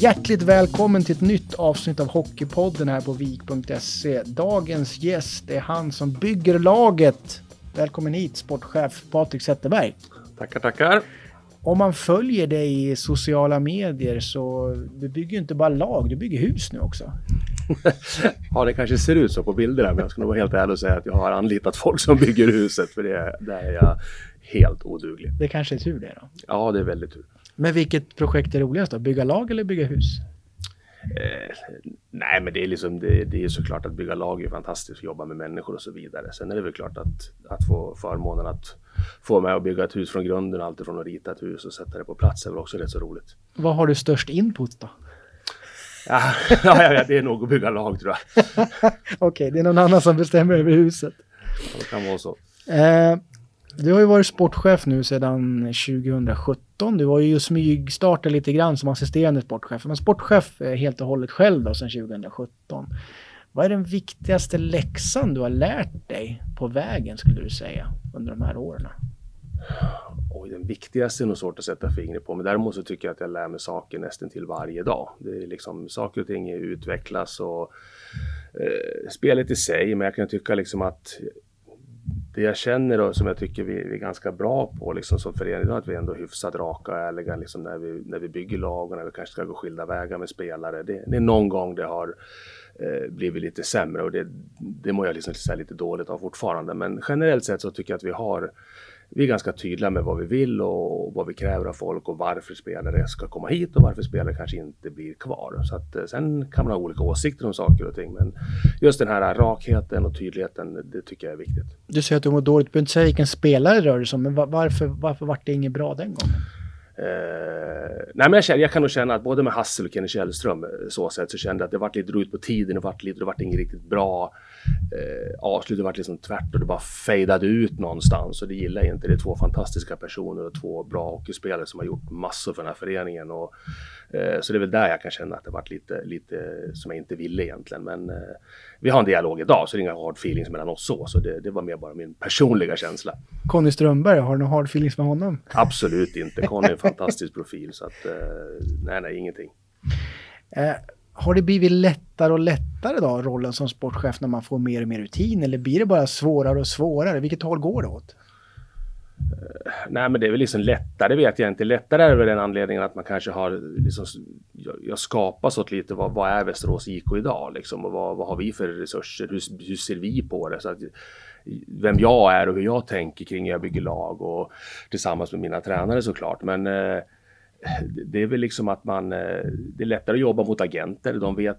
Hjärtligt välkommen till ett nytt avsnitt av Hockeypodden här på vik.se. Dagens gäst är han som bygger laget. Välkommen hit sportchef Patrik Zetterberg. Tackar, tackar. Om man följer dig i sociala medier så du bygger ju inte bara lag, du bygger hus nu också. ja, det kanske ser ut så på bilderna, men jag ska nog vara helt ärlig och säga att jag har anlitat folk som bygger huset, för det, där är jag helt oduglig. Det kanske är tur det då? Ja, det är väldigt tur. Men vilket projekt är roligast då? Bygga lag eller bygga hus? Eh, nej, men det är liksom det, det är såklart att bygga lag är fantastiskt, jobba med människor och så vidare. Sen är det väl klart att, att få förmånen att få med och bygga ett hus från grunden, alltifrån att rita ett hus och sätta det på plats är väl också rätt så roligt. Vad har du störst input då? Ja, ja, ja det är nog att bygga lag tror jag. Okej, okay, det är någon annan som bestämmer över huset. Ja, det kan vara så. Eh, du har ju varit sportchef nu sedan 2017. Du var ju smygstartat lite grann som assisterande sportchef. Men sportchef helt och hållet själv då sedan 2017. Vad är den viktigaste läxan du har lärt dig på vägen skulle du säga under de här åren? Oj, den viktigaste är nog svårt att sätta fingret på, men däremot så tycker jag att jag lär mig saker nästan till varje dag. Det är liksom saker och ting utvecklas och eh, spelet i sig, men jag kan tycka liksom att det jag känner och som jag tycker vi, vi, är ganska bra på liksom som förening, att vi är ändå hyfsat raka och ärliga liksom när, vi, när vi bygger lag och när vi kanske ska gå skilda vägar med spelare. Det, det är någon gång det har eh, blivit lite sämre och det, det mår jag liksom lite dåligt av fortfarande. Men generellt sett så tycker jag att vi har vi är ganska tydliga med vad vi vill och vad vi kräver av folk och varför spelare ska komma hit och varför spelare kanske inte blir kvar. Så att, eh, sen kan man ha olika åsikter om saker och ting men just den här rakheten och tydligheten det tycker jag är viktigt. Du säger att du mår dåligt, du behöver inte säga vilken spelare det rör sig om men varför, varför vart det inget bra den gången? Nej men jag, känner, jag kan nog känna att både med Hassel och Kenny Källström eh, så sätt så kände jag att det vart lite ut på tiden, det vart lite, det vart inget riktigt bra eh, avslutet vart liksom tvärt och det bara fejdade ut någonstans och det gillar jag inte. Det är två fantastiska personer och två bra hockeyspelare som har gjort massor för den här föreningen. Och, eh, så det är väl där jag kan känna att det varit lite, lite som jag inte ville egentligen. Men eh, vi har en dialog idag så det är inga hard feelings mellan oss så. Så det, det var mer bara min personliga känsla. Conny Strömberg, har du några hard feelings med honom? Absolut inte. Conny är en fantastisk profil så att eh, nej, nej, ingenting. Eh, har det blivit lättare och lättare då, rollen som sportchef när man får mer och mer rutin? Eller blir det bara svårare och svårare? Vilket håll går det åt? Uh, nej men det är väl liksom lättare vet jag inte. Lättare är väl den anledningen att man kanske har liksom, jag, jag skapas åt lite vad, vad är Västerås IK idag liksom och vad, vad har vi för resurser? Hur, hur ser vi på det? Så att, vem jag är och hur jag tänker kring hur jag bygger lag och tillsammans med mina tränare såklart. Men uh, det är väl liksom att man, eh, det är lättare att jobba mot agenter. De vet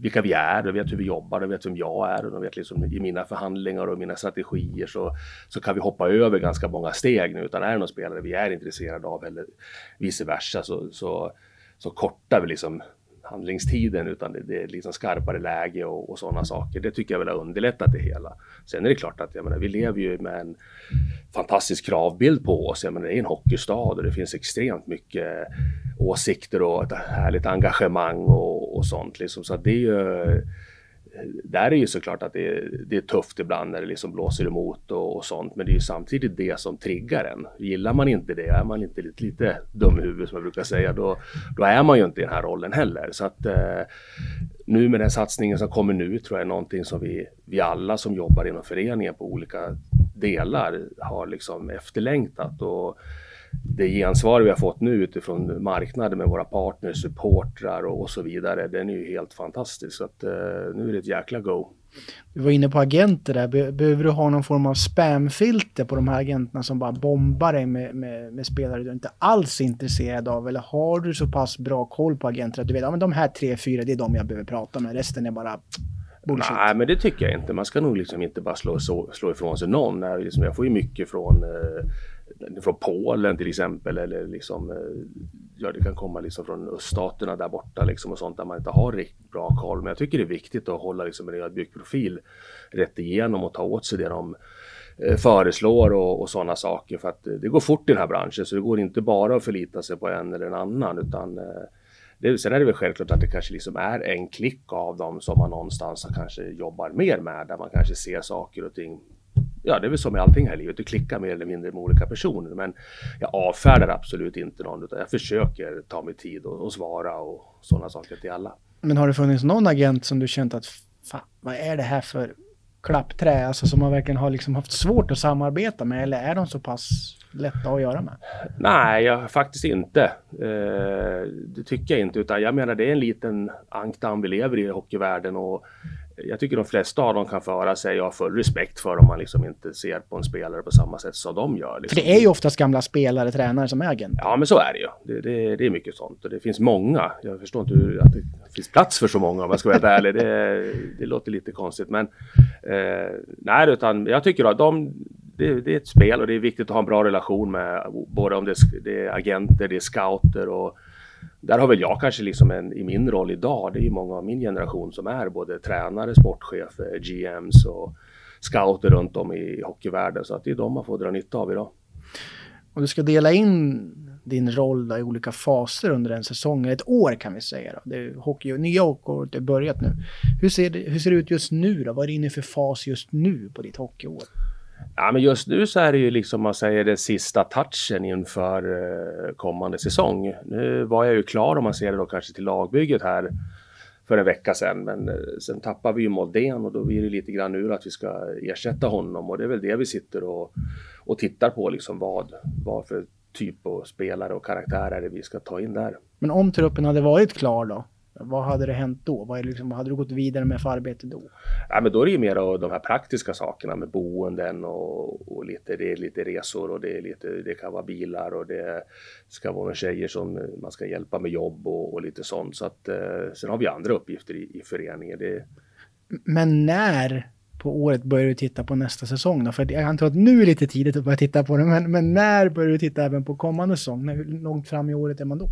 vilka vi är, de vet hur vi jobbar, de vet vem jag är och de vet liksom i mina förhandlingar och mina strategier så, så kan vi hoppa över ganska många steg nu. Utan är det någon spelare vi är intresserade av eller vice versa så, så, så kortar vi liksom handlingstiden utan det, det är liksom skarpare läge och, och sådana saker. Det tycker jag väl har underlättat det hela. Sen är det klart att jag menar, vi lever ju med en fantastisk kravbild på oss. Jag menar, det är en hockeystad och det finns extremt mycket åsikter och ett härligt engagemang och, och sånt. Liksom. Så det är ju där är ju såklart att det är, det är tufft ibland när det liksom blåser emot och, och, sånt. Men det är ju samtidigt det som triggar en. Gillar man inte det, är man inte lite, lite dum i huvudet som jag brukar säga, då, då är man ju inte i den här rollen heller. Så att eh, nu med den satsningen som kommer nu tror jag är någonting som vi, vi alla som jobbar inom föreningen på olika delar har liksom efterlängtat. Och, det gensvar vi har fått nu utifrån marknaden med våra partners, supportrar och, och så vidare, den är ju helt fantastisk. Så att, eh, nu är det ett jäkla go. Du var inne på agenter där. Be behöver du ha någon form av spamfilter på de här agenterna som bara bombar dig med, med, med, spelare du inte alls är intresserad av? Eller har du så pass bra koll på agenter att du vet att ja, de här tre, fyra, det är de jag behöver prata med. Resten är bara bullshit. Nej, men det tycker jag inte. Man ska nog liksom inte bara slå, slå ifrån sig någon. Jag får ju mycket från eh, från Polen till exempel eller liksom, eh, ja det kan komma liksom från öststaterna där borta liksom och sånt där man inte har riktigt bra koll. Men jag tycker det är viktigt att hålla liksom en ödmjuk profil rätt igenom och ta åt sig det de eh, föreslår och, och sådana saker för att eh, det går fort i den här branschen så det går inte bara att förlita sig på en eller en annan utan det, sen är det väl självklart att det kanske liksom är en klick av dem som man någonstans kanske jobbar mer med där man kanske ser saker och ting ja, det är väl som med allting här i livet, du klickar mer eller mindre med olika personer. Men jag avfärdar absolut inte någon, utan jag försöker ta mig tid och, och svara och sådana saker till alla. Men har det funnits någon agent som du känt att, fan, vad är det här för klappträ, alltså som man verkligen har liksom haft svårt att samarbeta med, eller är de så pass lätta att göra med? Nej, jag, faktiskt inte. Eh, det tycker jag inte, utan jag menar det är en liten ankdamm vi lever i hockeyvärlden och jag tycker de flesta av dem kan föra sig. Jag har full respekt för om man liksom inte ser på en spelare på samma sätt som de gör. Liksom. För det är ju oftast gamla spelare, tränare som är agenter. Ja, men så är det ju. Det, det, det, är mycket sånt och det finns många. Jag förstår inte hur att det finns plats för så många om jag ska vara helt ärlig. Det, det låter lite konstigt, men eh, nej, utan jag tycker att de det, det, är ett spel och det är viktigt att ha en bra relation med både om det, det är agenter, det är scouter och där har väl jag kanske liksom en, i min roll idag, det är ju många av min generation som är både tränare, sportchefer, eh, GMs och scouter runt om i hockeyvärlden. Så att det är de man får dra nytta av idag. Om du ska dela in din roll då, i olika faser under en säsong, ett år kan vi säga. Då. Det är hockey, nya hockeyåret har börjat nu. Hur ser, det, hur ser det ut just nu då? Vad är du inne för fas just nu på ditt hockeyår? Ja, men just nu så är det ju liksom man säger den sista touchen inför eh, kommande säsong. Nu var jag ju klar om man ser det då kanske till lagbygget här för en vecka sedan. Men eh, sen tappar vi ju Moldén och då blir det lite grann nu att vi ska ersätta honom och det är väl det vi sitter och, och tittar på liksom vad, vad för typ av spelare och karaktärer vi ska ta in där. Men om truppen hade varit klar då? Vad hade det hänt då? Vad, är liksom, vad hade du gått vidare med för arbete då? Ja, men då är det ju mer av de här praktiska sakerna med boenden och, och lite, det är lite resor och det, är lite, det kan vara bilar och det ska vara tjejer som man ska hjälpa med jobb och, och lite sånt. Så att, eh, sen har vi andra uppgifter i, i föreningen. Det... Men när på året börjar du titta på nästa säsong då? För jag antar att nu är lite tidigt att börja titta på det, men, men när börjar du titta även på kommande säsong? Hur långt fram i året är man då?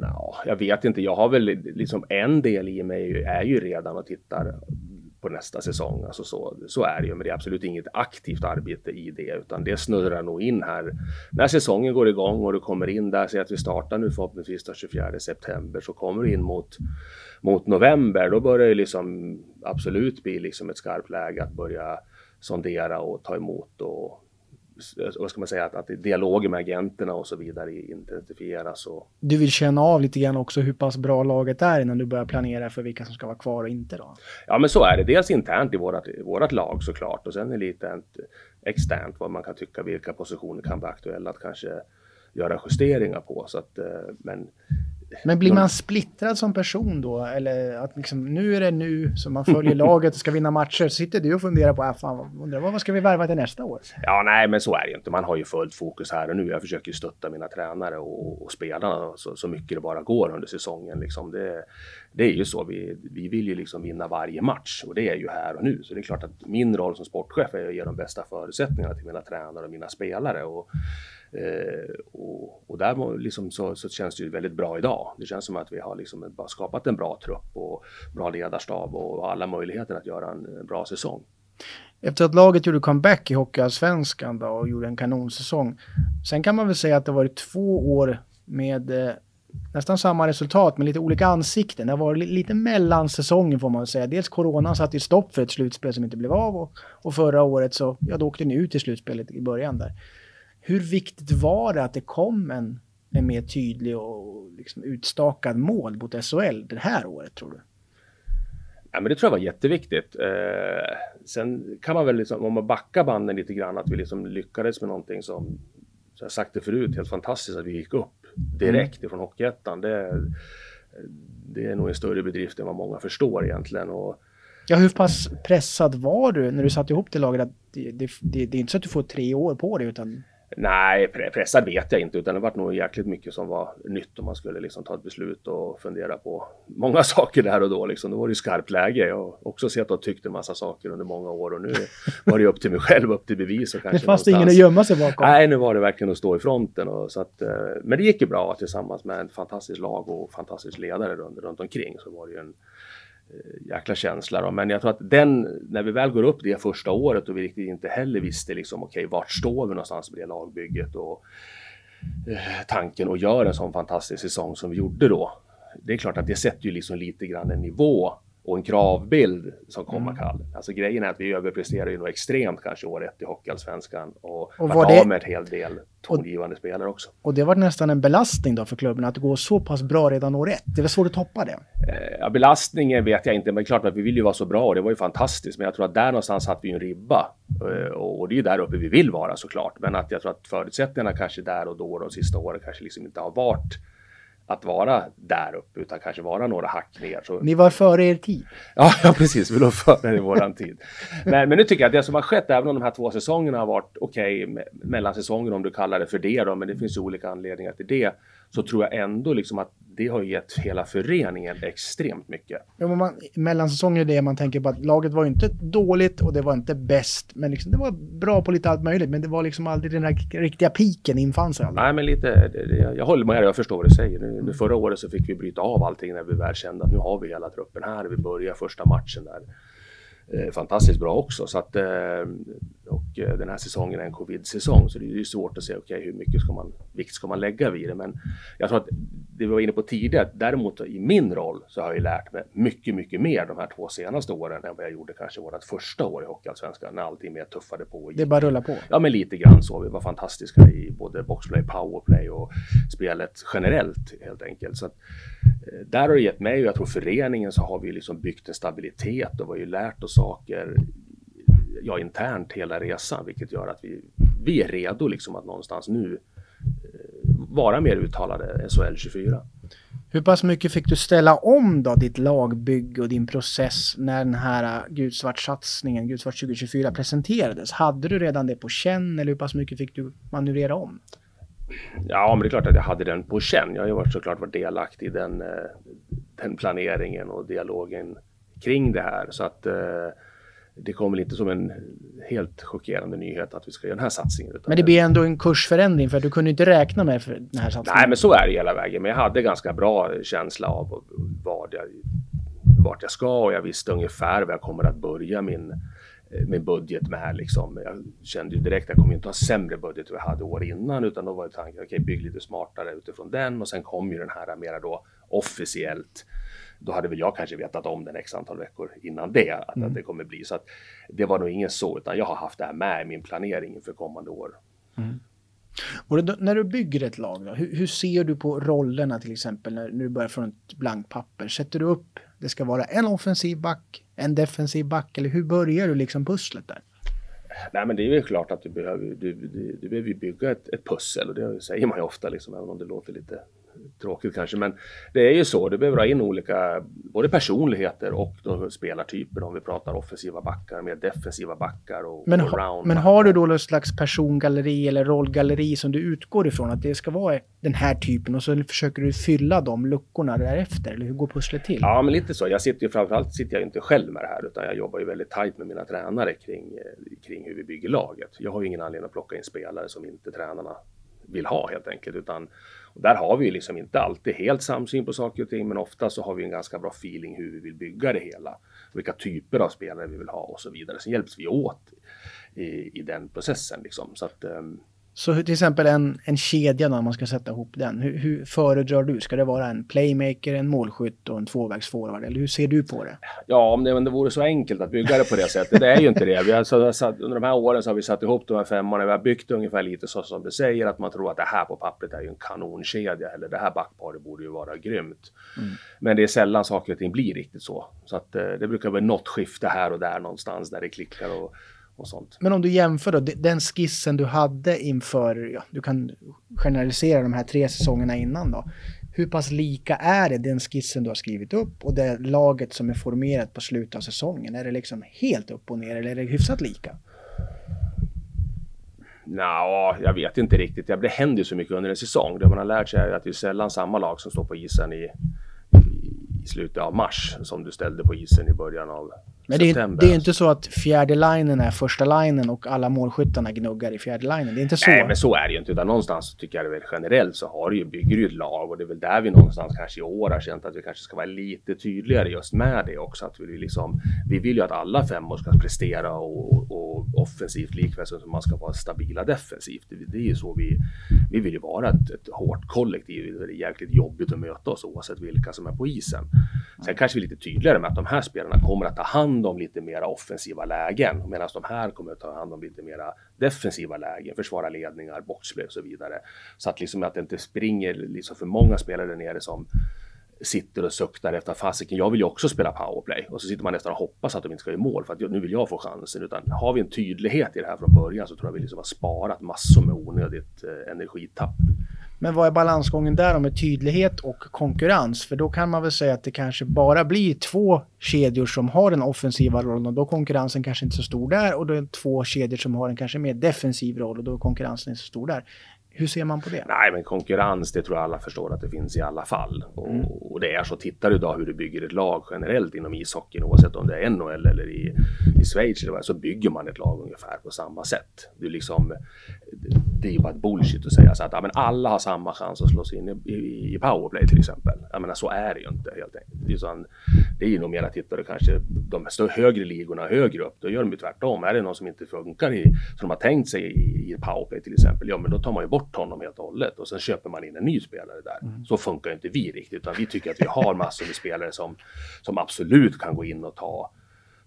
No, jag vet inte. Jag har väl liksom en del i mig är ju redan och tittar på nästa säsong. Alltså så, så är det ju, men det är absolut inget aktivt arbete i det, utan det snurrar nog in här. När säsongen går igång och du kommer in där, säg att vi startar nu förhoppningsvis den 24 september, så kommer du in mot, mot november, då börjar det liksom absolut bli liksom ett skarpt läge att börja sondera och ta emot och vad ska man säga, att, att dialogen med agenterna och så vidare intensifieras. Och... Du vill känna av lite grann också hur pass bra laget är innan du börjar planera för vilka som ska vara kvar och inte då? Ja, men så är det. Dels internt i vårat, vårat lag såklart och sen är det lite externt vad man kan tycka vilka positioner kan vara aktuella att kanske göra justeringar på. Så att, eh, men men blir man splittrad som person då? Eller att liksom, nu är det nu som man följer laget och ska vinna matcher. Så sitter du och funderar på, ah, fan, undrar vad ska vi värva till nästa år? Ja, nej, men så är det ju inte. Man har ju fullt fokus här och nu. Jag försöker stötta mina tränare och, och spelarna så, så, mycket det bara går under säsongen. Liksom det, det är ju så. Vi, vi vill ju liksom vinna varje match och det är ju här och nu. Så det är klart att min roll som sportchef är att ge de bästa förutsättningarna till mina tränare och mina spelare. Och, Eh, och, och, där liksom så, så, känns det ju väldigt bra idag. Det känns som att vi har liksom bara skapat en bra trupp och bra ledarstab och alla möjligheter att göra en, en bra säsong. Efter att laget gjorde comeback i Hockeyallsvenskan då och gjorde en kanonsäsong. Sen kan man väl säga att det varit två år med eh, nästan samma resultat men lite olika ansikten. Det har varit lite mellansäsongen får man säga. Dels coronan satte ju stopp för ett slutspel som inte blev av och, och förra året så, ja då åkte ni ut i slutspelet i början där. Hur viktigt var det att det kom en, en mer tydlig och liksom utstakad mål mot SHL det här året tror du? Ja, men det tror jag var jätteviktigt. Eh, sen kan man väl, liksom, om man backar banden lite grann, att vi liksom lyckades med någonting som, så jag sagt det förut, helt fantastiskt att vi gick upp direkt mm. ifrån Hockeyettan. Det, det är nog en större bedrift än vad många förstår egentligen. Och, Ja, hur pass pressad var du när du satte ihop det laget? Att det, det, det, det är inte så att du får tre år på dig utan Nej, pressad vet jag inte, utan det var nog jäkligt mycket som var nytt om man skulle liksom ta ett beslut och fundera på många saker där och då. Liksom. Då var det ju skarpt läge. Jag har också sett och tyckt en massa saker under många år och nu var det upp till mig själv, upp till bevis. Och kanske det fanns ingen att gömma sig bakom. Nej, nu var det verkligen att stå i fronten. Och så att, eh, men det gick ju bra tillsammans med en fantastisk lag och fantastisk ledare runt, runt omkring. Så var det ju en Eh, jäkla känsla. Då. Men jag tror att den, när vi väl går upp det första året och vi riktigt inte heller visste liksom, okej, okay, vart står vi någonstans med det lagbygget och eh, tanken och gör en sån fantastisk säsong som vi gjorde då. Det är klart att det sätter ju liksom lite grann en nivå och en kravbild som komma kall. Mm. Alltså grejen är att vi överpresterar ju nog extremt kanske år ett i Hockeyallsvenskan och, och varit det... av med ett hel del tongivande spelare också. Och det var nästan en belastning då för klubben att det går så pass bra redan år ett. Det var svårt att toppa det. Eh, belastningen vet jag inte, men klart att vi vill ju vara så bra och det var ju fantastiskt. Men jag tror att där någonstans satt vi en ribba eh, och det är ju där uppe vi vill vara såklart. Men att jag tror att förutsättningarna kanske där och då de sista åren kanske liksom inte har varit att vara där uppe utan kanske vara några hack ner. Så... Ni var före er tid. Ja, ja precis. Vi låg före i våran tid. Men, men nu tycker jag att det som har skett, även om de här två säsongerna har varit okej, okay, mellansäsonger om du kallar det för det då, men det finns ju olika anledningar till det, så tror jag ändå liksom att det har gett hela föreningen extremt mycket. Ja, men man, mellansäsong är det man tänker på att laget var inte dåligt och det var inte bäst, men liksom, det var bra på lite allt möjligt, men det var liksom aldrig den här riktiga piken infann sig. Nej, men lite, det, jag håller med dig, jag förstår vad du säger. Nu, nu, förra året så fick vi bryta av allting när vi väl kände att nu har vi hela truppen här, vi börjar första matchen där fantastiskt bra också. Så att, eh, och eh, den här säsongen är en covid-säsong så det är ju svårt att säga okay, hur mycket ska man, vikt ska man lägga vid det. Men jag tror att det vi var inne på tidigare, däremot i min roll så har jag lärt mig mycket, mycket mer de här två senaste åren än vad jag gjorde kanske vårt första år i Hockeyallsvenskan när allting mer tuffade på. Det bara rullar på? Ja, men lite grann så. Vi var fantastiska i både boxplay, powerplay och spelet generellt helt enkelt. Så att, eh, där har det gett mig och jag tror föreningen så har vi liksom byggt en stabilitet och vi har ju lärt oss saker ja, internt hela resan, vilket gör att vi, vi är redo liksom att någonstans nu eh, vara mer uttalade SHL 24. Hur pass mycket fick du ställa om då ditt lagbygge och din process när den här äh, Gudsvart-satsningen, Gudsvart 2024 presenterades? Hade du redan det på känn eller hur pass mycket fick du manövrera om? Ja, men det är klart att jag hade den på känn. Jag har ju såklart varit delaktig i den, äh, den planeringen och dialogen kring det här. Så att eh, det kommer inte som en helt chockerande nyhet att vi ska göra den här satsningen. Men det blir ändå en kursförändring för du kunde inte räkna med för den här satsningen. Nej, men så är det hela vägen. Men jag hade ganska bra känsla av vad jag, vart jag ska och jag visste ungefär var jag kommer att börja min, min budget med. Liksom. Jag kände ju direkt att jag kommer inte ha sämre budget än jag hade år innan utan då var tanken okej, okay, bygg lite smartare utifrån den och sen kom ju den här mera då officiellt då hade väl jag kanske vetat om den x antal veckor innan det, att, mm. att det kommer bli. Så att det var nog ingen så, utan jag har haft det här med i min planering inför kommande år. Mm. Då, när du bygger ett lag, då, hur, hur, ser du på rollerna till exempel när, när du börjar från ett blankt papper? Sätter du upp, det ska vara en offensiv back, en defensiv back, eller hur börjar du liksom pusslet där? Nej men det är ju klart att du behöver, du, du, du behöver bygga ett, ett pussel och det säger man ju ofta liksom, även om det låter lite tråkigt kanske, men det är ju så. Du behöver ha in olika, både personligheter och då spelartyper om vi pratar offensiva backar, mer defensiva backar och Men, ha, men har du då något slags persongalleri eller rollgalleri som du utgår ifrån att det ska vara den här typen och så försöker du fylla de luckorna därefter? Eller hur går pusslet till? Ja, men lite så. Jag sitter ju framförallt sitter jag inte själv med det här utan jag jobbar ju väldigt tajt med mina tränare kring, kring hur vi bygger laget. Jag har ju ingen anledning att plocka in spelare som inte tränarna vill ha helt enkelt utan och där har vi ju liksom inte alltid helt samsyn på saker och ting, men ofta så har vi en ganska bra feeling hur vi vill bygga det hela. Vilka typer av spelare vi vill ha och så vidare. Sen hjälps vi åt i, i den processen liksom. Så att, um, så till exempel en, en kedja om man ska sätta ihop den. Hur, hur föredrar du? Ska det vara en playmaker, en målskytt och en tvåvägsforward? Eller hur ser du på det? Ja, om det, om det vore så enkelt att bygga det på det sättet. Det är ju inte det. Vi har, så, satt, under de här åren så har vi satt ihop de här femmorna. Vi har byggt ungefär lite så som du säger, att man tror att det här på pappret är ju en kanonkedja. Eller det här backparet borde ju vara grymt. Mm. Men det är sällan saker och ting blir riktigt så. Så att eh, det brukar vara något skifte här och där någonstans där det klickar. Och, och sånt. Men om du jämför då, den skissen du hade inför, ja, du kan generalisera de här tre säsongerna innan då. Hur pass lika är det den skissen du har skrivit upp och det laget som är formerat på slutet av säsongen? Är det liksom helt upp och ner eller är det hyfsat lika? Nja, jag vet inte riktigt. Det händer ju så mycket under en säsong. Det man har lärt sig är att det är sällan samma lag som står på isen i, i slutet av mars som du ställde på isen i början av Men det är, det är inte så att fjärde linen är första linen och alla målskyttarna gnuggar i fjärde linen. Det är inte så. Nej, men så är det ju inte. Utan någonstans tycker jag det väl generellt så har ju, bygger du ett lag och det är väl där vi någonstans kanske i år har känt att vi kanske ska vara lite tydligare just med det också. Att vi, liksom, vi vill ju att alla femmor ska prestera och, och, och offensivt likväl som man ska vara stabila defensivt. Det, det är ju så vi, vi vill ju vara ett, ett hårt kollektiv. Det är jäkligt jobbigt att möta oss oavsett vilka som är på isen. Sen kanske vi är lite tydligare med att de här spelarna kommer att ta hand om lite mera offensiva lägen medan de här kommer att ta hand om lite mera defensiva lägen, försvara ledningar, boxplay och så vidare. Så att liksom att det inte springer liksom för många spelare där nere som sitter och suktar efter fasiken, jag vill ju också spela powerplay. Och så sitter man nästan och hoppas att de inte ska göra mål för att nu vill jag få chansen. Utan har vi en tydlighet i det här från början så tror jag vi liksom har sparat massor med onödigt eh, energitapp. Men vad är balansgången där med tydlighet och konkurrens? För då kan man väl säga att det kanske bara blir två kedjor som har den offensiva rollen och då är konkurrensen kanske inte så stor där och då är det två kedjor som har en kanske mer defensiv roll och då är konkurrensen inte så stor där. Hur ser man på det? Nej, men konkurrens, det tror jag alla förstår att det finns i alla fall. Och, mm. och det är så, tittar du idag hur du bygger ett lag generellt inom ishockeyn, oavsett om det är NHL eller i, i Schweiz, så bygger man ett lag ungefär på samma sätt. Du liksom, det är ju bara bullshit att säga så att ja, men alla har samma chans att slå sig in i, i, i powerplay till exempel. Jag menar, så är det ju inte helt enkelt. Det är, så, det är ju nog mera tittare kanske de högre ligorna högre upp, då gör de ju tvärtom. Är det någon som inte funkar i, som de har tänkt sig i, i powerplay till exempel, ja men då tar man ju bort honom helt och hållet och sen köper man in en ny spelare där. Mm. Så funkar inte vi riktigt, utan vi tycker att vi har massor med spelare som, som absolut kan gå in och ta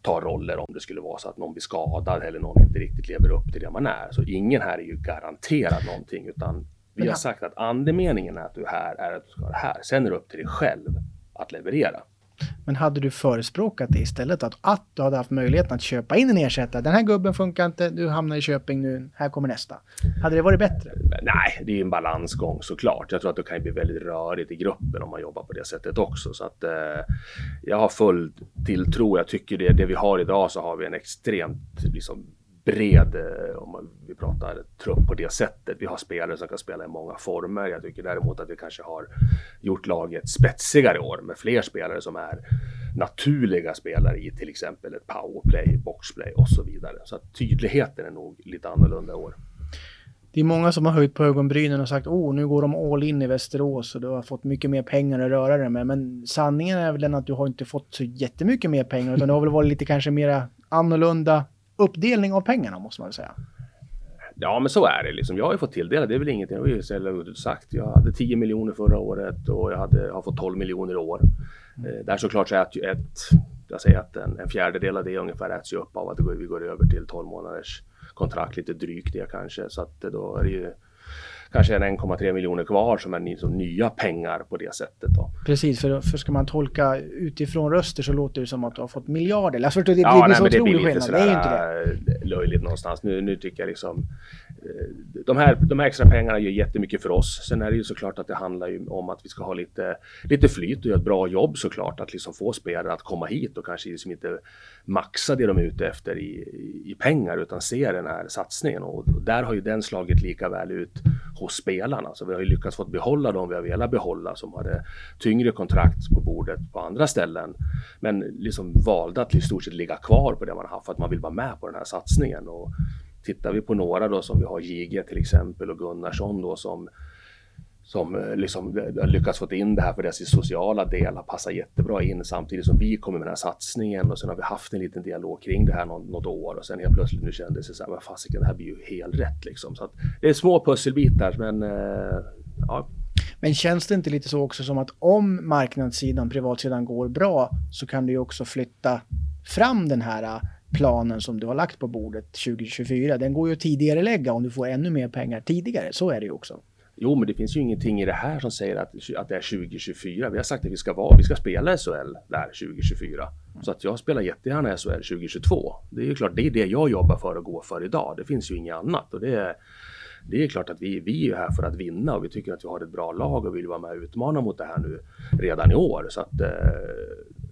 ta roller om det skulle vara så att någon blir skadad eller någon inte riktigt lever upp till det man är. Så ingen här är ju garanterad någonting utan vi har sagt att andemeningen är att du är här är att du ska vara här. Sen är det upp till dig själv att leverera. Men hade du förespråkat det istället? Att, att du hade haft möjligheten att köpa in en ersättare. Den här gubben funkar inte, du hamnar i Köping nu, här kommer nästa. Hade det varit bättre? Nej, det är en balansgång såklart. Jag tror att det kan bli väldigt rörigt i gruppen om man jobbar på det sättet också. Så att eh, jag har full tilltro. Jag tycker det, det vi har idag så har vi en extremt liksom, bred, eh, om om vi pratar trupp på det sättet. Vi har spelare som kan spela i många former. Jag tycker däremot att vi kanske har gjort laget spetsigare i år med fler spelare som är naturliga spelare i till exempel ett powerplay, boxplay och så vidare. Så att tydligheten är nog lite annorlunda i år. Det är många som har höjt på ögonbrynen och sagt oh, nu går de all in i Västerås och du har fått mycket mer pengar att röra dig med. Men sanningen är väl den att du har inte fått så jättemycket mer pengar utan det har väl varit lite kanske mera annorlunda uppdelning av pengarna måste man säga. Ja, men så är det liksom. Jag har ju fått tilldelat, det är väl ingenting, jag har ju sagt. Jag hade 10 miljoner förra året och jag hade, har fått 12 miljoner i år. Mm. Där såklart så ju ett, jag säger att en, en fjärdedel av det ungefär äts ju upp av att vi går över till 12 månaders kontrakt, lite drygt det kanske. Så att då är det ju kanske en 1,3 miljoner kvar som är liksom nya pengar på det sättet. Då. Precis, för, för ska man tolka utifrån röster så låter det som att du har fått miljarder. Alltså, det, det, ja, det blir nej, så otrolig skillnad. Det är inte det. löjligt någonstans. Nu, nu tycker jag liksom Eh, de här, de här extra pengarna gör jättemycket för oss. Sen är det ju såklart att det handlar ju om att vi ska ha lite, lite flyt och göra ett bra jobb såklart. Att liksom få spelare att komma hit och kanske liksom inte maxa det de är ute efter i, i pengar utan se den här satsningen. Och, och där har ju den slagit lika väl ut hos spelarna. Så vi har ju lyckats få behålla dem vi har velat behålla som hade eh, tyngre kontrakt på bordet på andra ställen. Men liksom valde att i stort sett ligga kvar på det man har haft för att man vill vara med på den här satsningen. Och Tittar vi på några då som vi har Jige till exempel och Gunnarsson då som som eh, liksom eh, har lyckats få in det här för deras sociala del har passat jättebra in samtidigt som vi kommer med den här satsningen och sen har vi haft en liten dialog kring det här något, något år och sen helt plötsligt nu kändes det så här, vad fasiken, det här blir ju helt rätt liksom. Så att det är små pusselbitar men eh, ja. Men känns det inte lite så också som att om marknadssidan, privatsidan går bra så kan du ju också flytta fram den här eh, planen som du har lagt på bordet 2024, den går ju att tidigare lägga om du får ännu mer pengar tidigare. Så är det ju också. Jo, men det finns ju ingenting i det här som säger att, att det är 2024. Vi har sagt att vi ska vara, vi ska spela SHL där 2024. Så att jag spelar jättegärna SHL 2022. Det är ju klart, det är det jag jobbar för och går för idag. Det finns ju inget annat och det är, det är klart att vi, vi är här för att vinna och vi tycker att vi har ett bra lag och vill vara med och utmana mot det här nu redan i år. Så att, eh,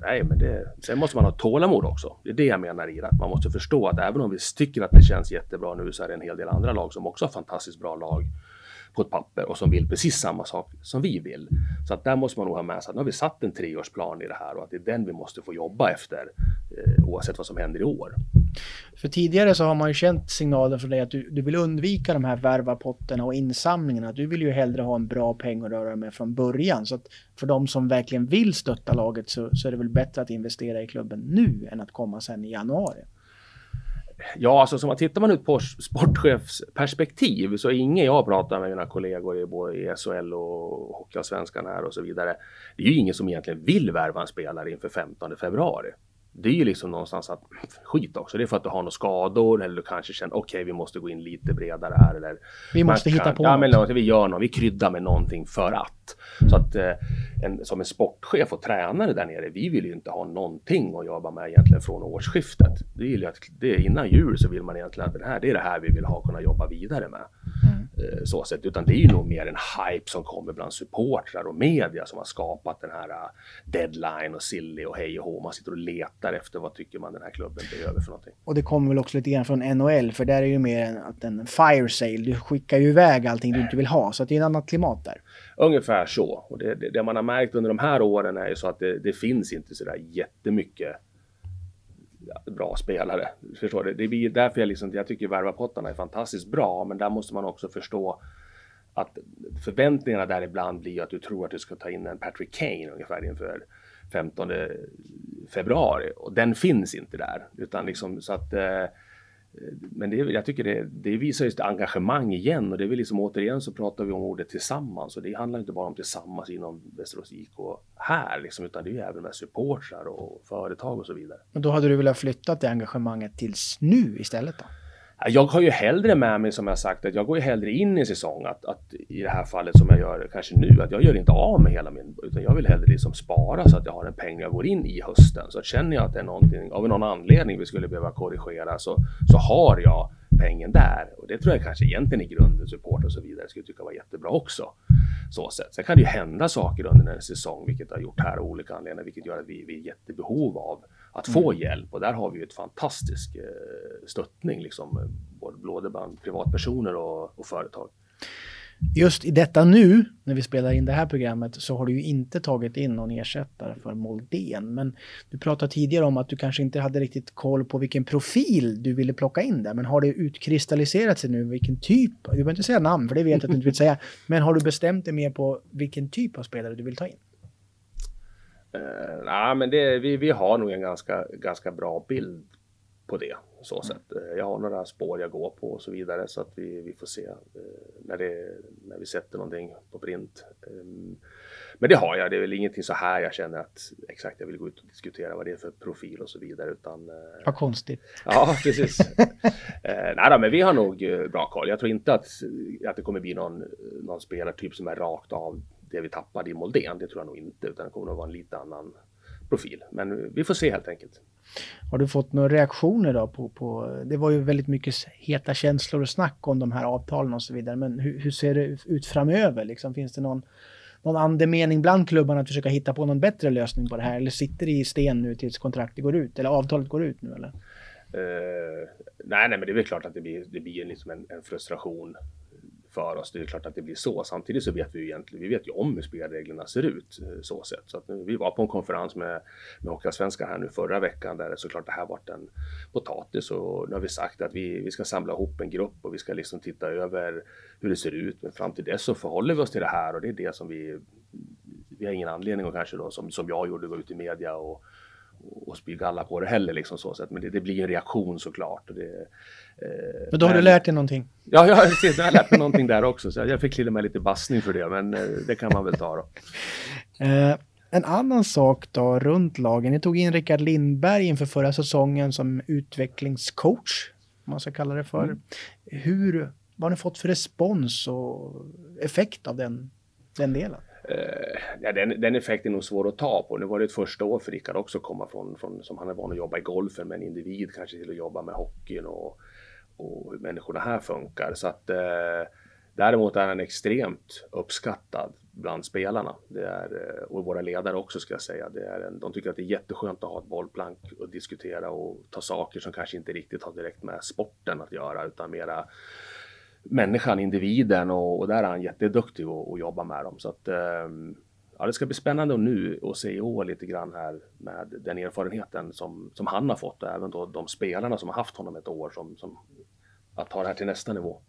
nej, men det, sen måste man ha tålamod också. Det är det jag menar i det, att man måste förstå att även om vi tycker att det känns jättebra nu så är det en hel del andra lag som också har fantastiskt bra lag på ett papper och som vill precis samma sak som vi vill. Så att där måste man nog ha med sig att nu har vi satt en treårsplan i det här och att det är den vi måste få jobba efter eh, oavsett vad som händer i år. För tidigare så har man ju känt signalen från dig att du, du vill undvika de här värvapotterna och insamlingarna. Du vill ju hellre ha en bra peng att röra dig med från början. Så att för de som verkligen vill stötta laget så, så är det väl bättre att investera i klubben nu än att komma sen i januari. Ja, alltså så tittar man ut på sportchefsperspektiv så är ingen jag pratar med mina kollegor i både i SHL och Hockeyallsvenskan här och så vidare. Det är ju ingen som egentligen vill värva en spelare inför 15 februari det är ju liksom någonstans att skit också. Det är för att du har några skador eller du kanske känner okej, okay, vi måste gå in lite bredare här eller. Vi måste hitta kan, på ja, något. Men, vi gör något, vi kryddar med någonting för att. Mm. Så att eh, en, som en sportchef och tränare där nere, vi vill ju inte ha någonting att jobba med egentligen från årsskiftet. Det är ju att det är innan jul så vill man egentligen att det här, det är det här vi vill ha kunna jobba vidare med. Mm. Eh, så sätt, utan det är ju nog mer en hype som kommer bland supportrar och media som har skapat den här uh, deadline och silly och hej och hå. Man sitter och letar efter vad tycker man den här klubben behöver för någonting. Och det kommer väl också lite grann från NHL, för där är ju mer att en fire sale. Du skickar ju iväg allting du inte vill ha, så det är ett annat klimat där. Ungefär så. Och det, det, det man har märkt under de här åren är ju så att det, det finns inte så där jättemycket bra spelare. Förstår du? Det blir därför jag, liksom, jag tycker värvapottarna är fantastiskt bra, men där måste man också förstå att förväntningarna där ibland blir att du tror att du ska ta in en Patrick Kane ungefär inför 15 februari och den finns inte där utan liksom så att eh, men det, jag tycker det, det visar just engagemang igen och det är väl liksom återigen så pratar vi om ordet tillsammans och det handlar inte bara om tillsammans inom Västerås IK här liksom, utan det är ju även med supportrar och företag och så vidare. Men då hade du velat flytta det engagemanget tills nu istället då? Jag har ju hellre med mig som jag sagt att jag går ju hellre in i säsong att, att i det här fallet som jag gör kanske nu att jag gör inte av med hela min utan jag vill hellre liksom spara så att jag har en peng när jag går in i hösten. Så känner jag att det är någonting av någon anledning vi skulle behöva korrigera så, så har jag pengen där och det tror jag kanske egentligen i grunden support och så vidare skulle tycka var jättebra också. Så sätt. Sen kan det ju hända saker under en säsong vilket har gjort här av olika anledningar vilket gör att vi, vi är jättebehov av att få mm. hjälp och där har vi ju ett fantastisk eh, stöttning liksom både bland privatpersoner och, och företag. Just i detta nu, när vi spelar in det här programmet, så har du ju inte tagit in någon ersättare för Moldén. Men du pratade tidigare om att du kanske inte hade riktigt koll på vilken profil du ville plocka in där. Men har det utkristalliserat sig nu vilken typ, du behöver inte säga namn för det vet jag att du inte vill säga. Men har du bestämt dig mer på vilken typ av spelare du vill ta in? Uh, nej, men det, vi, vi har nog en ganska, ganska bra bild på det. Så mm. sätt. Eh, jag har några spår jag går på och så vidare så att vi, vi får se uh, när, det, när vi sätter någonting på print. Um, men det har jag, det är väl ingenting så här jag känner att exakt jag vill gå ut och diskutera vad det är för profil och så vidare. Utan, uh, vad konstigt. Ja, precis. uh, nej då, men vi har nog bra koll. Jag tror inte att, att det kommer bli någon, någon spelartyp som är rakt av det vi tappade i Moldén. Det tror jag nog inte, utan det kommer att vara en lite annan profil. Men vi får se helt enkelt. Har du fått några reaktioner då på, på, det var ju väldigt mycket heta känslor och snack om de här avtalen och så vidare, men hur, hur ser det ut framöver? Liksom, finns det någon, någon andemening bland klubbarna att försöka hitta på någon bättre lösning på det här? Eller sitter det i sten nu tills kontraktet går ut? Eller avtalet går ut nu eller? Uh, nej, nej, men det är väl klart att det blir, det blir liksom en, en frustration för oss. Det är klart att det blir så. Samtidigt så vet vi ju egentligen, vi vet ju om hur spelreglerna ser ut eh, så sett. Så att vi var på en konferens med, med Hockeyallsvenskan här nu förra veckan där det såklart det här varit en potatis och nu har vi sagt att vi, vi ska samla ihop en grupp och vi ska liksom titta över hur det ser ut. Men fram till dess så förhåller vi oss till det här och det är det som vi vi har ingen anledning att kanske då som, som jag gjorde gå ut i media och, och spy galla på det heller liksom så sätt. Men det, det blir en reaktion såklart. Och det, eh, men då har men, du lärt dig någonting? Ja, jag, jag har lärt mig någonting där också. Så jag fick till mig lite bassning för det, men eh, det kan man väl ta då. Eh, en annan sak då runt lagen. Ni tog in Rickard Lindberg inför förra säsongen som utvecklingscoach, om man ska kalla det för. Mm. Hur, vad har ni fått för respons och effekt av den, den delen? Uh, ja, den, den effekten är nog svår att ta på. Nu var det ett första år för Rickard också att komma från, från som han är van att jobba i golfen med en individ kanske till att jobba med hockeyn och, och hur människorna här funkar. Så att uh, däremot är han extremt uppskattad bland spelarna. Det är, eh, och våra ledare också ska jag säga. Det är en, de tycker att det är jätteskönt att ha ett bollplank och diskutera och ta saker som kanske inte riktigt har direkt med sporten att göra utan mera människan, individen och, och där är han jätteduktig att jobba med dem. Så att, ehm, ja, det ska bli spännande nu att se i år lite grann här med den erfarenheten som, som han har fått och även då de spelarna som har haft honom ett år som, som att ta det här till nästa nivå.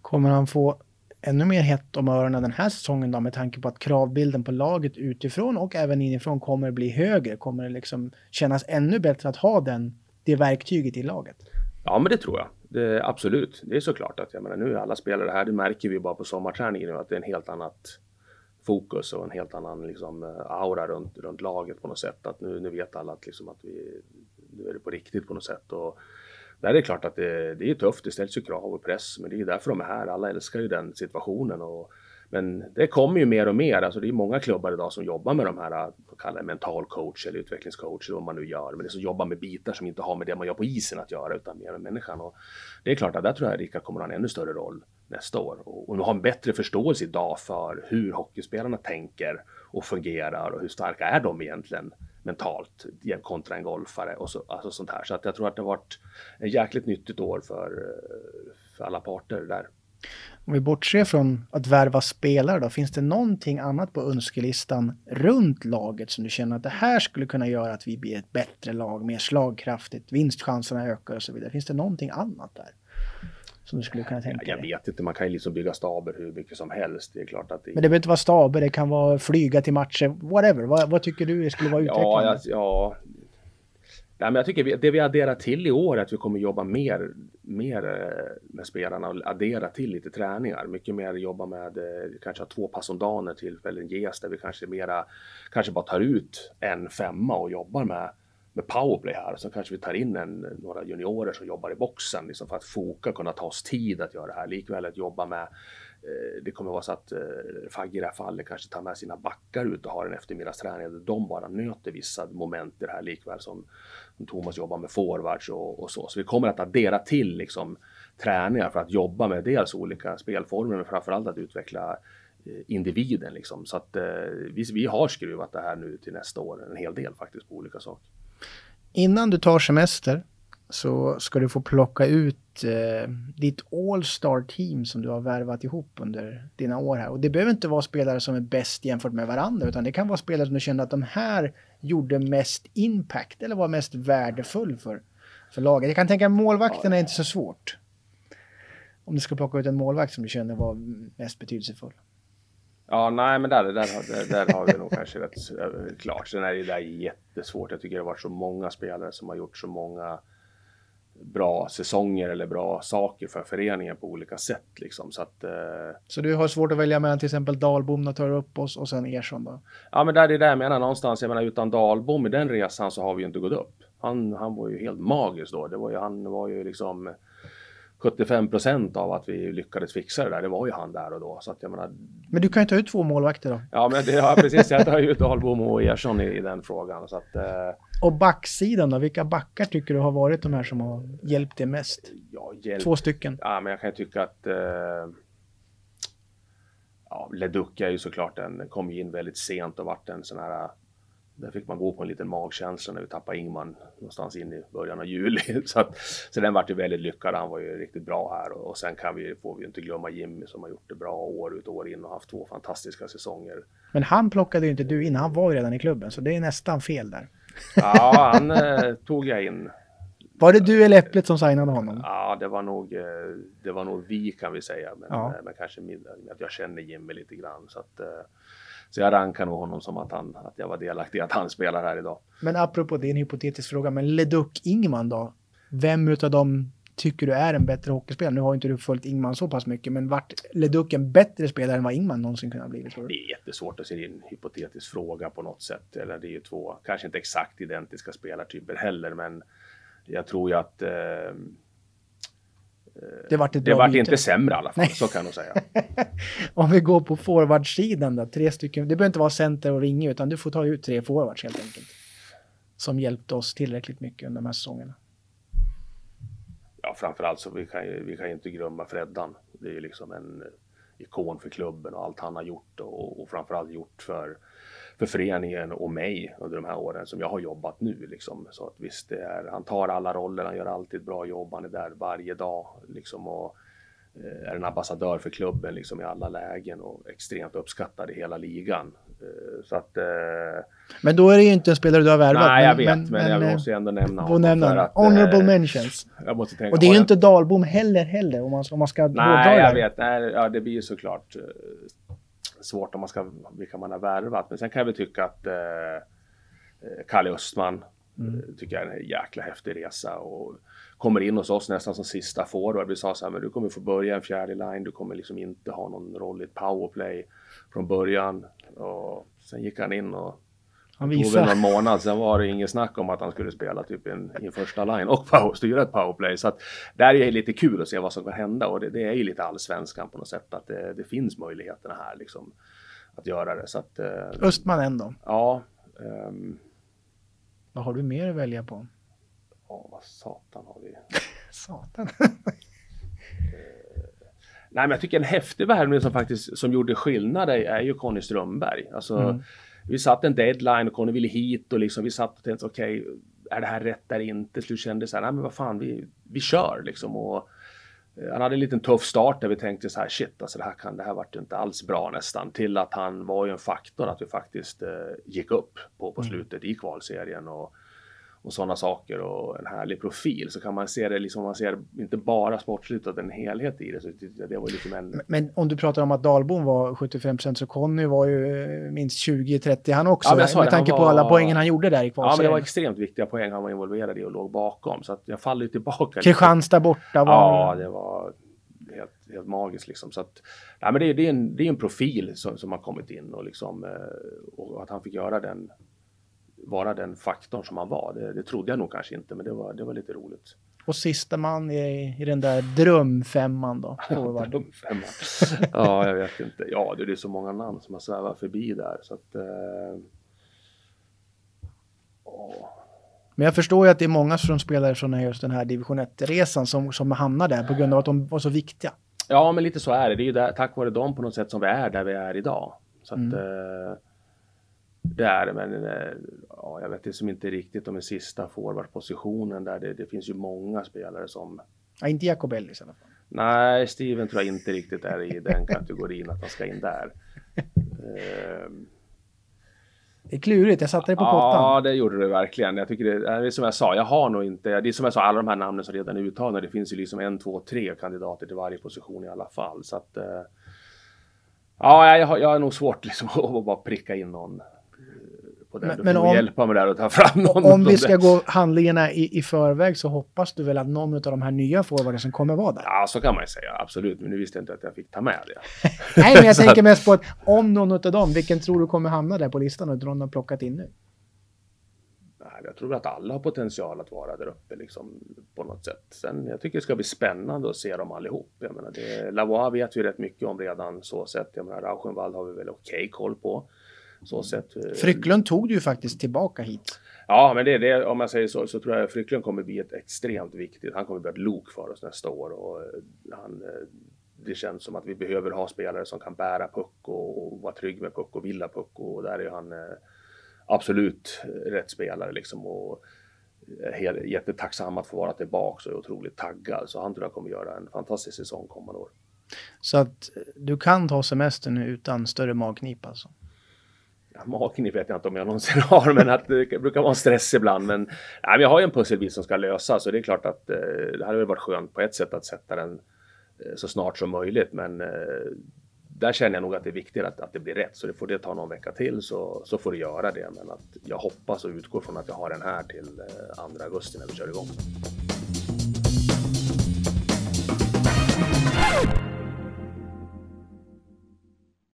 Kommer han få ännu mer hett om öronen den här säsongen då med tanke på att kravbilden på laget utifrån och även inifrån kommer bli högre? Kommer det liksom kännas ännu bättre att ha den, det verktyget i laget? Ja, men det tror jag. Det, absolut. Det är såklart att jag menar nu är alla spelare här. Det märker vi bara på sommarträningen nu att det är en helt annat fokus och en helt annan liksom, eh, aura runt, runt laget på något sätt. Att nu, nu vet alla att, liksom, att vi, nu är det på riktigt på något sätt. Och där är det klart att det, det är tufft, det ställs ju krav och press, men det är därför de är här. Alla älskar ju den situationen. Och, men det kommer ju mer och mer, alltså det är många klubbar idag som jobbar med de här, vad kallar det, mental coach eller utvecklingscoach eller vad man nu gör. Men det är som jobbar med bitar som inte har med det man gör på isen att göra utan mer med människan. Och det är klart att där tror jag Rickard kommer att ha en ännu större roll nästa år och, och ha en bättre förståelse idag för hur hockeyspelarna tänker och fungerar och hur starka är de egentligen mentalt kontra en golfare och så, alltså sånt här. Så att jag tror att det har varit ett jäkligt nyttigt år för, för alla parter där. Om vi bortser från att värva spelare då, finns det någonting annat på önskelistan runt laget som du känner att det här skulle kunna göra att vi blir ett bättre lag, mer slagkraftigt, vinstchanserna ökar och så vidare. Finns det någonting annat där? Som du skulle kunna tänka Jag vet inte, man kan ju liksom bygga staber hur mycket som helst. Det är klart att det... Men det behöver inte vara staber, det kan vara flyga till matcher, whatever. Vad, vad tycker du skulle vara utvecklande? Ja, ja. Ja, men jag tycker det vi adderar till i år är att vi kommer jobba mer, mer eh, med spelarna och addera till lite träningar. Mycket mer jobba med, eh, kanske ha två pass om dagen när eller ges där vi kanske mera, kanske bara tar ut en femma och jobbar med med powerplay här. Så kanske vi tar in en, några juniorer som jobbar i boxen liksom för att foka, kunna ta oss tid att göra det här. Likväl att jobba med Eh, det kommer vara så att eh, Fagge i det här fallet kanske tar med sina backar ut och har en eftermiddagsträning där de bara nöter vissa moment i det här likväl som, som Thomas jobbar med forwards och, och, så. Så vi kommer att addera till liksom träningar för att jobba med dels olika spelformer men framförallt att utveckla eh, individen liksom. Så att eh, vi, vi har skruvat det här nu till nästa år en hel del faktiskt på olika saker. Innan du tar semester så ska du få plocka ut eh, ditt All-Star team som du har värvat ihop under dina år här. Och det behöver inte vara spelare som är bäst jämfört med varandra utan det kan vara spelare som du känner att de här gjorde mest impact eller var mest värdefull för, för laget. Jag kan tänka att målvakten är inte så svårt. Om du ska plocka ut en målvakt som du känner var mest betydelsefull. Ja, nej, men där, där, där, där har vi nog kanske rätt klart. Sen är det där jättesvårt. Jag tycker det har varit så många spelare som har gjort så många bra säsonger eller bra saker för föreningen på olika sätt. Liksom. Så, att, eh... så du har svårt att välja mellan till exempel Dalbom, oss och sen Ersson då? Ja, men där är det jag menar någonstans. Jag menar utan Dalbom i den resan så har vi ju inte gått upp. Han, han var ju helt magisk då. Det var ju, han var ju liksom 75 procent av att vi lyckades fixa det där, det var ju han där och då. Så att jag menar, men du kan ju ta ut två målvakter då. Ja, men det, ja, precis. Jag tar ju ut Dahlbom och Ersson i, i, den frågan. Så att, eh... Och backsidan då? Vilka backar tycker du har varit de här som har hjälpt dig mest? Ja, hjälp... Två stycken. Ja, men jag kan ju tycka att eh... ja, Leduc är ju såklart en, kom in väldigt sent och vart en sån här där fick man gå på en liten magkänsla när vi tappade Ingman någonstans in i början av juli. Så, att, så den vart ju väldigt lyckad. Han var ju riktigt bra här och, och sen kan vi, får vi inte glömma Jimmy som har gjort det bra år ut och år in och haft två fantastiska säsonger. Men han plockade ju inte du in. Han var ju redan i klubben så det är nästan fel där. Ja, han eh, tog jag in. Var det du eller Äpplet som signade honom? Ja, det var nog, eh, det var nog vi kan vi säga. Men, ja. men kanske att jag känner Jimmy lite grann. Så att, eh, så jag rankar nog honom som att, han, att jag var delaktig i att han spelar här idag. Men apropå det, en hypotetisk fråga, men Leduc Ingman då? Vem utav dem tycker du är en bättre hockeyspelare? Nu har inte du följt Ingman så pass mycket, men vart Leduc en bättre spelare än vad Ingman någonsin kunnat bli? Det är jättesvårt att se en hypotetisk fråga på något sätt. Eller det är ju två, kanske inte exakt identiska spelartyper heller, men jag tror ju att eh, det vart, det vart inte sämre i alla fall, Nej. så kan jag nog säga. Om vi går på forwardsidan då, tre stycken. Det behöver inte vara center och ringe, utan du får ta ut tre forwards helt enkelt. Som hjälpte oss tillräckligt mycket under de här säsongerna. Ja, framförallt så vi kan ju, vi kan ju inte glömma Freddan. Det är ju liksom en ikon för klubben och allt han har gjort och, och framförallt gjort för för föreningen och mig under de här åren som jag har jobbat nu. Liksom. Så att visst, är, han tar alla roller, han gör alltid ett bra jobb, han är där varje dag. Liksom, och eh, är en ambassadör för klubben liksom i alla lägen och extremt uppskattad i hela ligan. Eh, så att, eh, men då är det ju inte en spelare du har värvat. Nej, jag vet, men, men, men jag måste ju ändå nämna honom. Nämna för att, Honorable eh, mentions. Jag måste tänka, och det är ju inte Dalbom heller, heller om man, om man ska Nej, jag vet. Nej, ja, det blir ju såklart svårt om man ska, vilka man har värvat. Men sen kan jag väl tycka att eh, Kalle Östman mm. tycker jag är en jäkla häftig resa. Och, kommer in hos oss nästan som sista forward. Vi sa så här, men du kommer få börja en fjärde line, du kommer liksom inte ha någon roll i ett powerplay från början. Och sen gick han in och han visade. någon månad, sen var det inget snack om att han skulle spela typ i en, en första line och power, styra ett powerplay. Så att där är det lite kul att se vad som kan hända och det, det är ju lite allsvenskan på något sätt att det, det finns möjligheterna här liksom att göra det. Så att, eh, Östman ändå? Ja. Um, vad har du mer att välja på? Ja, vad satan har vi? satan. Nej, men jag tycker en häftig värvning som faktiskt som gjorde skillnad är, är ju Conny Strömberg. Alltså, mm. Vi satt en deadline och Conny ville hit och liksom vi satt och tänkte okej, okay, är det här rätt eller inte? Så kände så här, nej men vad fan, vi, vi kör liksom. Och, eh, han hade en liten tuff start där vi tänkte så här shit, alltså det här kan, det här vart inte alls bra nästan. Till att han var ju en faktor att vi faktiskt eh, gick upp på, på mm. slutet i kvalserien. Och, och sådana saker och en härlig profil så kan man se det liksom, man ser inte bara sportsligt utan en helhet i det. Så det var liksom en... Men om du pratar om att Dalbom var 75% så Conny var ju eh, minst 20-30 han också. Ja, med det, tanke var... på alla poängen han gjorde där i kvalserien. Ja, men det var extremt viktiga poäng han var involverad i och låg bakom. Så att jag faller ju tillbaka. Kristianstad borta var... Ja, det var helt, helt magiskt liksom. Så att, ja, men det, det, är en, det är en profil som, som har kommit in och liksom eh, och att han fick göra den vara den faktorn som han var. Det, det trodde jag nog kanske inte, men det var, det var lite roligt. Och sista man i, i den där drömfemman då? drömfemman. ja, jag vet inte. Ja, det är så många namn som har svävat förbi där så att. Eh... Men jag förstår ju att det är många som spelar från just den här division 1-resan som, som hamnar där på grund av att de var så viktiga. Ja, men lite så är det. Det är ju där, tack vare dem på något sätt som vi är där vi är idag. Så att, mm. eh, där, men eh, ja, jag vet liksom inte riktigt om den sista forwardpositionen där. Det, det, finns ju många spelare som... Ja, inte Jacob Ellis i alla fall. Nej, Steven tror jag inte riktigt är i den kategorin att han ska in där. um... Det är klurigt, jag satte det på pottan. Ja, det gjorde du verkligen. Jag tycker det, det är som jag sa, jag har nog inte, det är som jag sa, alla de här namnen som redan är uttalade, det finns ju liksom en, två, tre kandidater till varje position i alla fall. Så att, uh... ja, jag jag har nog svårt liksom att bara pricka in någon på det. Men, du men om, hjälpa mig där och ta fram någon. Om vi ska det. gå handlingarna i, i förväg så hoppas du väl att någon av de här nya forwarden kommer vara där? Ja, så kan man ju säga. Absolut. Men nu visste jag inte att jag fick ta med det. Nej, men jag tänker mest på att om någon av dem, vilken tror du kommer hamna där på listan och någon har plockat in nu? Jag tror att alla har potential att vara där uppe liksom, på något sätt. Sen jag tycker det ska bli spännande att se dem allihop. Jag menar, det, Lavois vet vi rätt mycket om redan så sett. Jag menar, Rauschenwald har vi väl okej okay koll på. Så sett. Eh, Frycklund tog du ju faktiskt tillbaka hit. Ja, men det, det, om man säger så, så tror jag Frycklund kommer bli ett extremt viktigt. Han kommer bli ett lok för oss nästa år och eh, han, eh, det känns som att vi behöver ha spelare som kan bära puck och, och vara trygg med puck och vilja puck och där är han absolut rätt spelare liksom och helt, jättetacksam att få vara tillbaka och är otroligt taggad så han tror jag kommer göra en fantastisk säsong kommande år. Så att du kan ta semestern utan större magknip alltså? Ja, magknip vet jag inte om jag någonsin har, men att det brukar vara en stress ibland. Men nej, jag har ju en pusselbit som ska lösas och det är klart att eh, det hade väl varit skönt på ett sätt att sätta den eh, så snart som möjligt. Men eh, där känner jag nog att det är viktigt att, att det blir rätt. Så det får det ta någon vecka till så, så får det göra det. Men att jag hoppas och utgår från att jag har den här till eh, 2 augusti när vi kör igång.